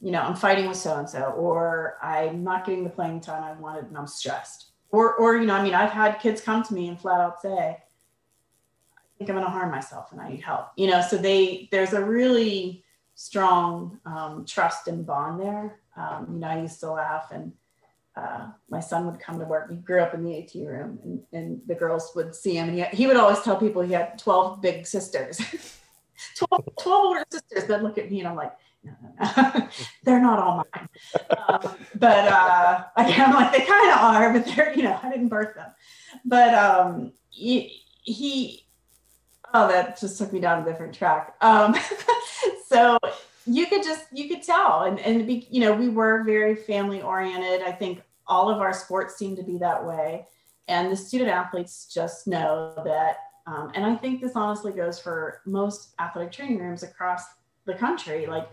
you know, I'm fighting with so and so, or I'm not getting the playing time I wanted and I'm stressed. Or, or, you know, I mean, I've had kids come to me and flat out say, I think I'm going to harm myself and I need help. You know, so they, there's a really strong um, trust and bond there. Um, you know, I used to laugh and uh, my son would come to work. He grew up in the AT room and, and the girls would see him and he, he would always tell people he had 12 big sisters, 12, 12 older sisters that look at me and I'm like, they're not all mine. Um, but uh, I'm like, they kind of are, but they're, you know, I didn't birth them. But um, he, he, oh, that just took me down a different track. Um, so you could just, you could tell. And, and be, you know, we were very family oriented. I think all of our sports seem to be that way. And the student athletes just know that. Um, and I think this honestly goes for most athletic training rooms across the country. Like,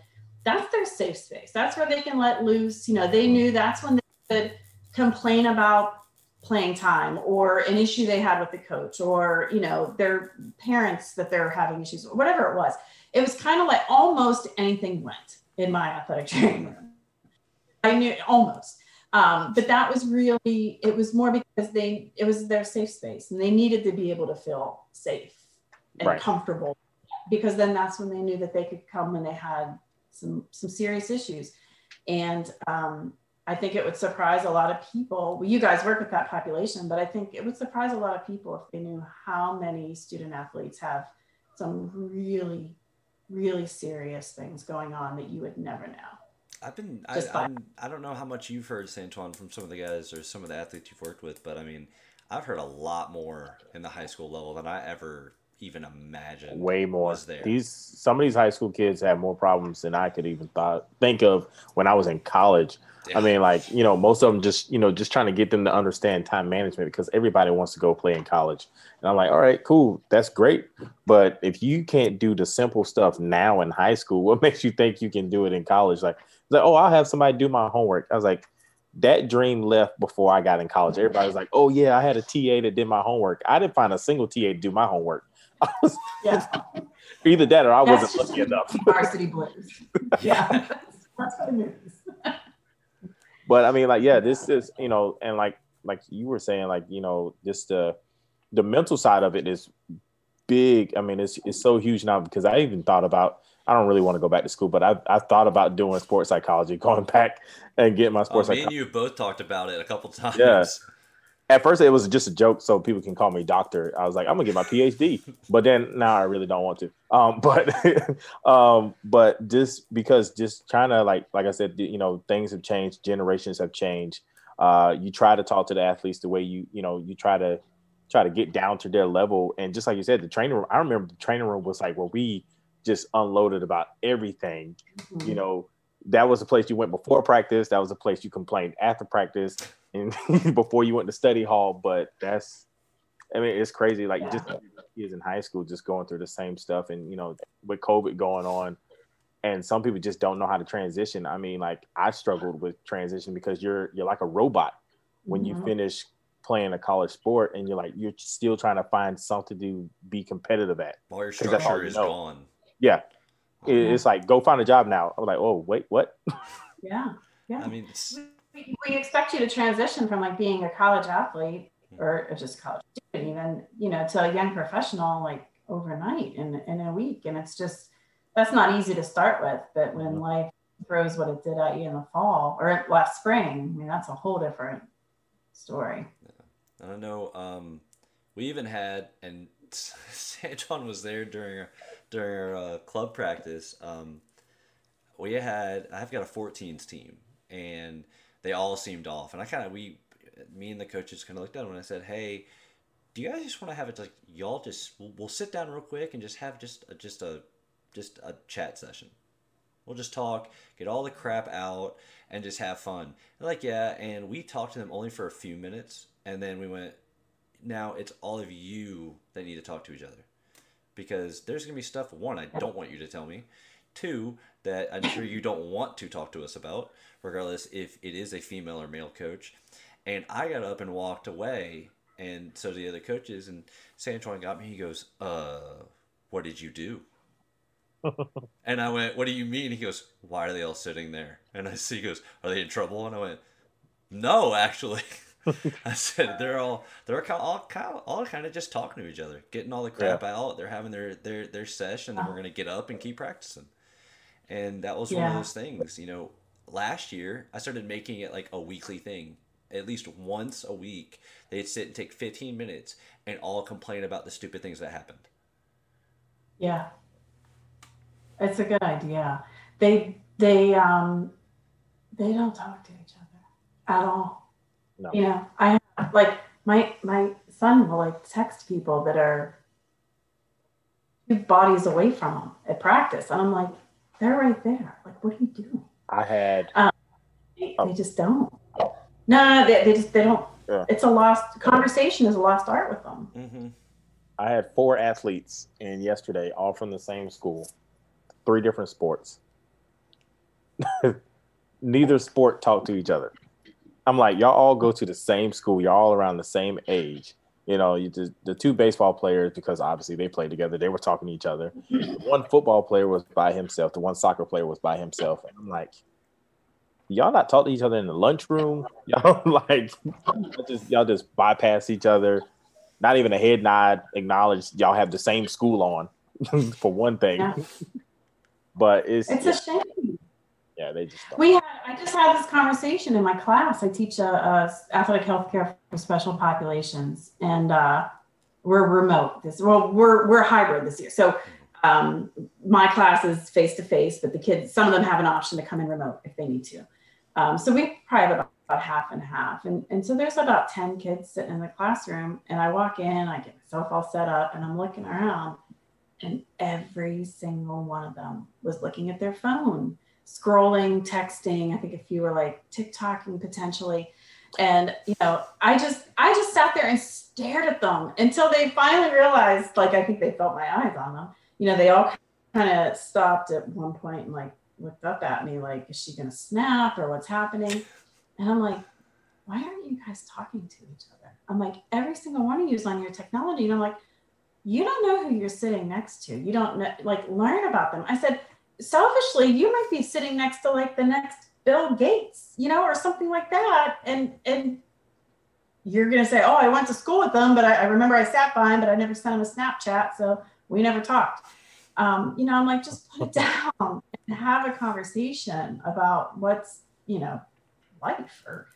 that's their safe space. That's where they can let loose. You know, they knew that's when they could complain about playing time or an issue they had with the coach or, you know, their parents that they're having issues, or whatever it was. It was kind of like almost anything went in my athletic training room. I knew almost. Um, but that was really, it was more because they, it was their safe space and they needed to be able to feel safe and right. comfortable because then that's when they knew that they could come when they had some some serious issues. And um, i think it would surprise a lot of people well, you guys work with that population but i think it would surprise a lot of people if they knew how many student athletes have some really really serious things going on that you would never know. I've been I, I'm, I don't know how much you've heard Santuan from some of the guys or some of the athletes you've worked with, but I mean, I've heard a lot more in the high school level than I ever even imagine. Way more. These some of these high school kids have more problems than I could even thought think of when I was in college. Yeah. I mean, like you know, most of them just you know just trying to get them to understand time management because everybody wants to go play in college. And I'm like, all right, cool, that's great, but if you can't do the simple stuff now in high school, what makes you think you can do it in college? Like, like oh, I'll have somebody do my homework. I was like, that dream left before I got in college. Everybody was like, oh yeah, I had a TA that did my homework. I didn't find a single TA to do my homework. Was, Yeah. either that or I That's wasn't lucky enough. Varsity blues. Yeah. That's, that's what it is. but I mean, like, yeah, this is you know, and like like you were saying, like you know, just the the mental side of it is big. I mean, it's it's so huge now because I even thought about. I don't really want to go back to school, but I I thought about doing sports psychology, going back and getting my Oh, sports me psychology. and you both talked about it a couple times. Yeah. At first, it was just a joke, so people can call me doctor. I was like, I'm gonna get my PhD, but then now I really don't want to. Um, but um, but just because just trying to like like I said, you know, things have changed, generations have changed. Uh, you try to talk to the athletes the way you you know you try to try to get down to their level, and just like you said, the training room. I remember the training room was like where we just unloaded about everything Mm-hmm. you know that was the place you went before practice that was the place you complained after practice and before you went to study hall but that's i mean it's crazy like Yeah. just kids in high school just going through the same stuff and you know with covid going on and some people just don't know how to transition i mean like i struggled with transition because you're you're like a robot when you Mhm. finish playing a college sport and you're like you're still trying to find something to be competitive at All your 'Cause that's all you is know. gone. yeah It- Yeah. it's like go find a job now i'm like oh wait what Yeah. Yeah. I mean, it's, we, expect you to transition from like being a college athlete or just college student even you know to a young professional like overnight in, in a week and it's just that's not easy to start with but when life throws what it did at you in the fall or last spring i mean that's a whole different story I don't know. Um, we even had, and Santuan was there during our, during our uh, club practice. Um, we had, I've got a 14s team, and they all seemed off. And I kind of, we, me and the coaches kind of looked at them and I said, hey, do you guys just want to have it like y'all just we'll, we'll sit down real quick and just have just a, just a just a chat session. We'll just talk, get all the crap out, and just have fun. And like yeah, and we talked to them only for a few minutes, and then we went. Now it's all of you that need to talk to each other, because there's gonna be stuff. One, I don't want you to tell me. Two, that I'm sure you don't want to talk to us about, regardless if it is a female or male coach. And I got up and walked away, and so the other coaches. And Santuan got me. He goes, "Uh, what did you do?" and I went, "What do you mean?" He goes, "Why are they all sitting there?" And I see, he goes, "Are they in trouble?" And I went, "No, actually." I said they're all they're kind all kind of, all kind of just talking to each other, getting all the crap out. They're having their their their session, and we're gonna get up and keep practicing. And that was one of those things, you know. Last year, I started making it like a weekly thing. At least once a week, they'd sit and take 15 minutes and all complain about the stupid things that happened. Yeah. It's a good idea. They they um they don't talk to each other at all. No. You know, I have like my my son will like text people that are two bodies away from him at practice. And I'm like, they're right there. Like, what are you doing? i had They, Oh. they just don't. No, no, they, they just they don't. Yeah. It's a lost conversation is a lost art with them. Mm-hmm. I had four athletes in yesterday, all from the same school, three different sports. Neither sport talked to each other. I'm like, y'all all go to the same school. Y'all all around the same age. You know, you just, the two baseball players, because obviously they played together, they were talking to each other. The one football player was by himself. The one soccer player was by himself. And I'm like, y'all not talk to each other in the lunchroom. Y'all like, y'all just y'all just bypass each other not even a head nod acknowledge y'all have the same school on for one thing Yeah. but it's, It's a shame. Yeah, they just don't. We had, I just had this conversation in my class. I teach a, uh, athletic healthcare for special populations, and uh, we're remote. This well, we're we're hybrid this year. So um, my class is face to face, but the kids, some of them have an option to come in remote if they need to. Um, so we probably have about, half and half, and and so there's about ten kids sitting in the classroom, and I walk in, I get myself all set up, and I'm looking around, and every single one of them was looking at their phone scrolling, texting. I think a few were like TikToking potentially. And you know, I just I just sat there and stared at them until they finally realized, like I think they felt my eyes on them. You know, they all kind of stopped at one point and like looked up at me like, is she gonna snap or what's happening? And I'm like, why aren't you guys talking to each other? I'm like, every single one of you is on your technology. And I'm like, you don't know who you're sitting next to. You don't know, like, learn about them. I said, selfishly, you might be sitting next to like the next Bill Gates, you know, or something like that. And, and, you're going to say, Oh, I went to school with them, but I, I remember I sat by him, but I never sent him a Snapchat. So we never talked. Um, you know, I'm like, just put it down and have a conversation about what's, you know, life or,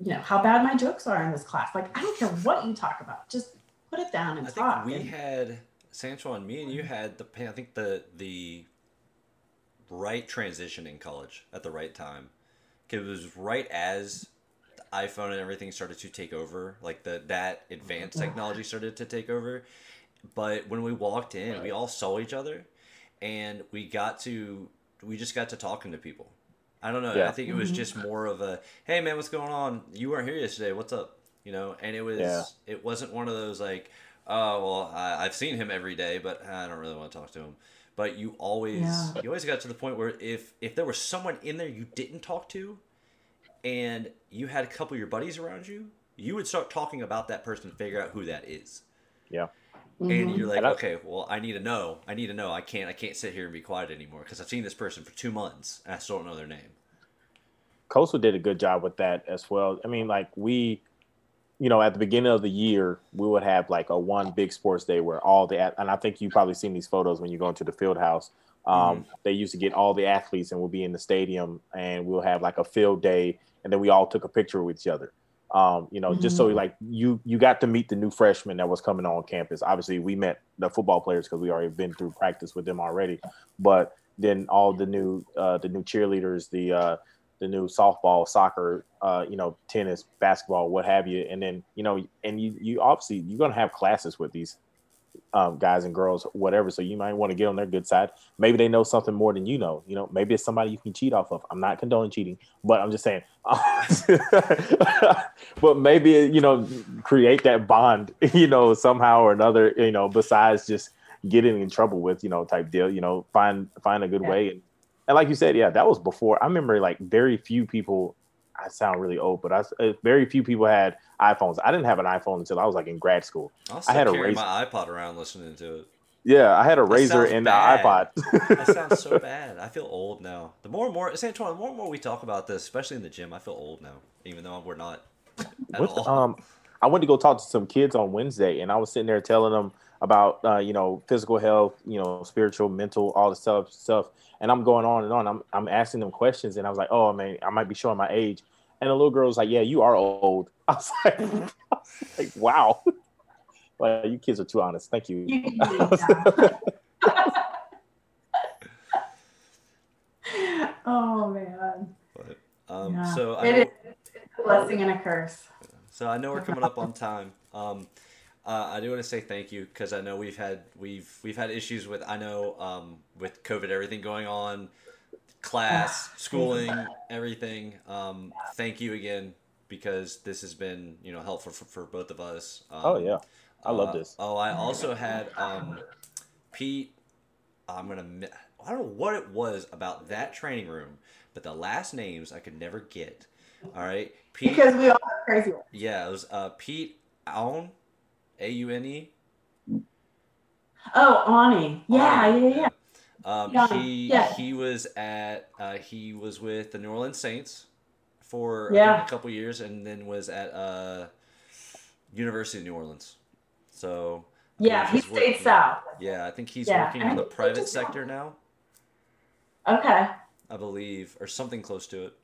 you know, how bad my jokes are in this class. Like, I don't care what you talk about. Just put it down and I talk. think we and, had Santuan and me and you had the I think the the right transition in college at the right time. 'Cause It was right as the iPhone and everything started to take over, like the that advanced technology started to take over. But when we walked in, we all saw each other, and we got to we just got to talking to people. I don't know. I think it was Mhm. just more of a, "Hey man, what's going on? You weren't here yesterday. What's up?" You know. And it was Yeah. it wasn't one of those like, "Oh well, I, I've seen him every day, but I don't really want to talk to him." But you always Yeah. you always got to the point where if if there was someone in there you didn't talk to, and you had a couple of your buddies around you, you would start talking about that person to figure out who that is. Yeah. And Mhm. you're like, And I- okay, well, I need to know. I need to know. I can't. I can't sit here and be quiet anymore because I've seen this person for two months and I still don't know their name. Coastal did a good job with that as well. I mean, like we, you know, at the beginning of the year, we would have like a one big sports day where all the and I think you probably seen these photos when you go into the field house. Um, They used to get all the athletes and we'll be in the stadium and we'll have like a field day, and then we all took a picture with each other. Um, you know, just so like you you got to meet the new freshman that was coming on campus. Obviously, we met the football players because we already been through practice with them already, but then all the new uh, the new cheerleaders, the uh, the new softball, soccer, uh, you know, tennis, basketball, what have you. And then, you know, and you, you obviously, you're going to have classes with these um, guys and girls, whatever. So you might want to get on their good side. Maybe they know something more than you know. You know, maybe it's somebody you can cheat off of. I'm not condoning cheating, but I'm just saying. but maybe, you know, create that bond, you know, somehow or another, you know, besides just getting in trouble with, you know, type deal, you know, find, find a good Yeah. way. And, and like you said, yeah, that was before. I remember like very few people. I sound really old, but I uh, very few people had iPhones. I didn't have an iPhone until I was like in grad school. I'll still had a razor. my iPod around listening to it. Yeah, I had a razor sounds and bad. the iPod. That sounds so bad. I feel old now. The more and more, Santuan, the more and more we talk about this, especially in the gym, I feel old now, even though we're not at all. um, I went to go talk to some kids on Wednesday, and I was sitting there telling them about uh, you know physical health, you know spiritual, mental, all the stuff stuff. And I'm going on and on. I'm I'm asking them questions, and I was like, oh man, I might be showing my age. And the little girl was like, yeah, you are old. I was like, I was like wow. Well, you kids are too honest. Thank you. You can do that. oh man. But, um, Yeah. so I It know, is it's a blessing and a curse. so I know we're coming up on time. Um, uh, I do want to say thank you because I know we've had we've we've had issues with I know um, with COVID everything going on, class, schooling, everything. Um, thank you again because this has been you know helpful for, for both of us. Um, Oh yeah, I love Uh, this. Oh, I also had um, Pete. I'm gonna. I don't know what it was about that training room, but the last names I could never get. All right, Pete. Because we all have crazy yeah, it was uh, Pete Aune, A U N E. Oh, Ani. Yeah, yeah, yeah. Um, Yeah, he yeah. he was at uh, he was with the New Orleans Saints for Yeah. think, a couple years, and then was at uh, University of New Orleans. So Yeah, he stayed south. Yeah, I think he's Yeah, working in the private sector now. Okay. I believe, or something close to it.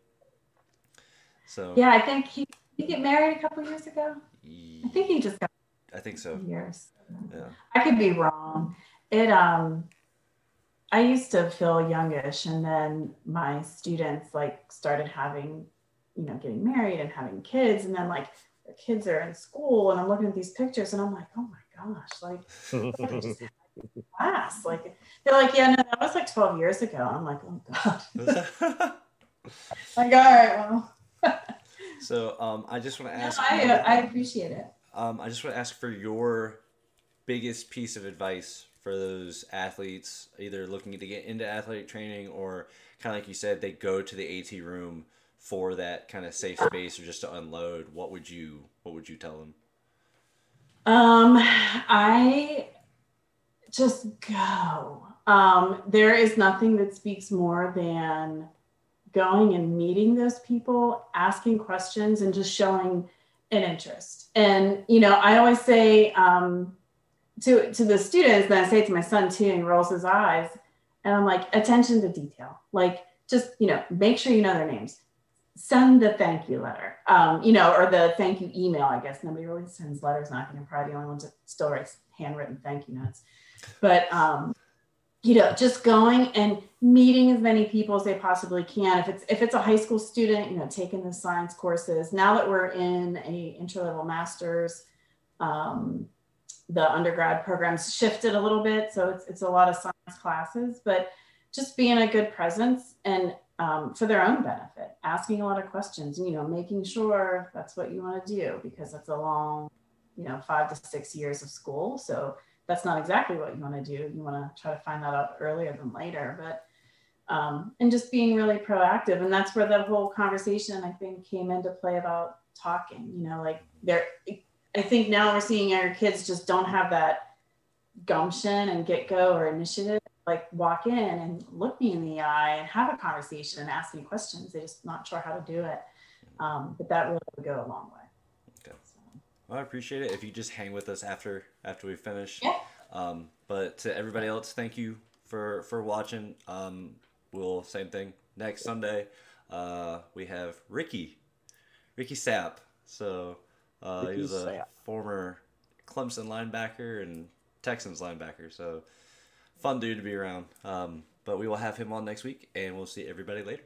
So Yeah, I think he did he get married a couple years ago. I think he just got I think so. years. Yeah. I could be wrong. It um I used to feel youngish and then my students like started having, you know, getting married and having kids and then like their kids are in school and I'm looking at these pictures and I'm like, oh my gosh, like I just had class. Like they're like, yeah, no, that was like 12 years ago. I'm like, oh God. like, all right, well. so um, I just want to No, ask. I, you- I appreciate it. Um, I just want to ask for your biggest piece of advice for those athletes, either looking to get into athletic training or kind of like you said, they go to the AT room for that kind of safe space or just to unload. What would you What would you tell them? Um, I just go. Um, there is nothing that speaks more than going and meeting those people, asking questions, and just showing an interest. And you know, I always say um, to to the students, and I say to my son too, and he rolls his eyes, and I'm like, attention to detail. Like, just you know, make sure you know their names. Send the thank you letter, um, you know, or the thank you email. I guess nobody really sends letters. Not I'm probably the only ones that still writes handwritten thank you notes. But um, you know, just going and meeting as many people as they possibly can. If it's if it's a high school student, you know, taking the science courses. Now that we're in a entry level masters, um, the undergrad programs shifted a little bit, so it's it's a lot of science classes, but just being a good presence and um, for their own benefit, asking a lot of questions, you know, making sure that's what you want to do because that's a long, you know, five to six years of school. So that's not exactly what you want to do. You want to try to find that out earlier than later, but um, and just being really proactive. And that's where the whole conversation I think came into play about talking. You know, like there, I think now we're seeing our kids just don't have that gumption and get go or initiative. Like walk in and look me in the eye and have a conversation and ask me questions. They're just not sure how to do it. Um, but that really would go a long way. Well, I appreciate it if you just hang with us after after we finish. Yeah. Um, but to everybody else, thank you for for watching. Um, we'll same thing next Sunday. Uh, we have Ricky, Ricky Sapp. So uh, he was a Sapp. former Clemson linebacker and Texans linebacker. So fun dude to be around. Um, but we will have him on next week, and we'll see everybody later.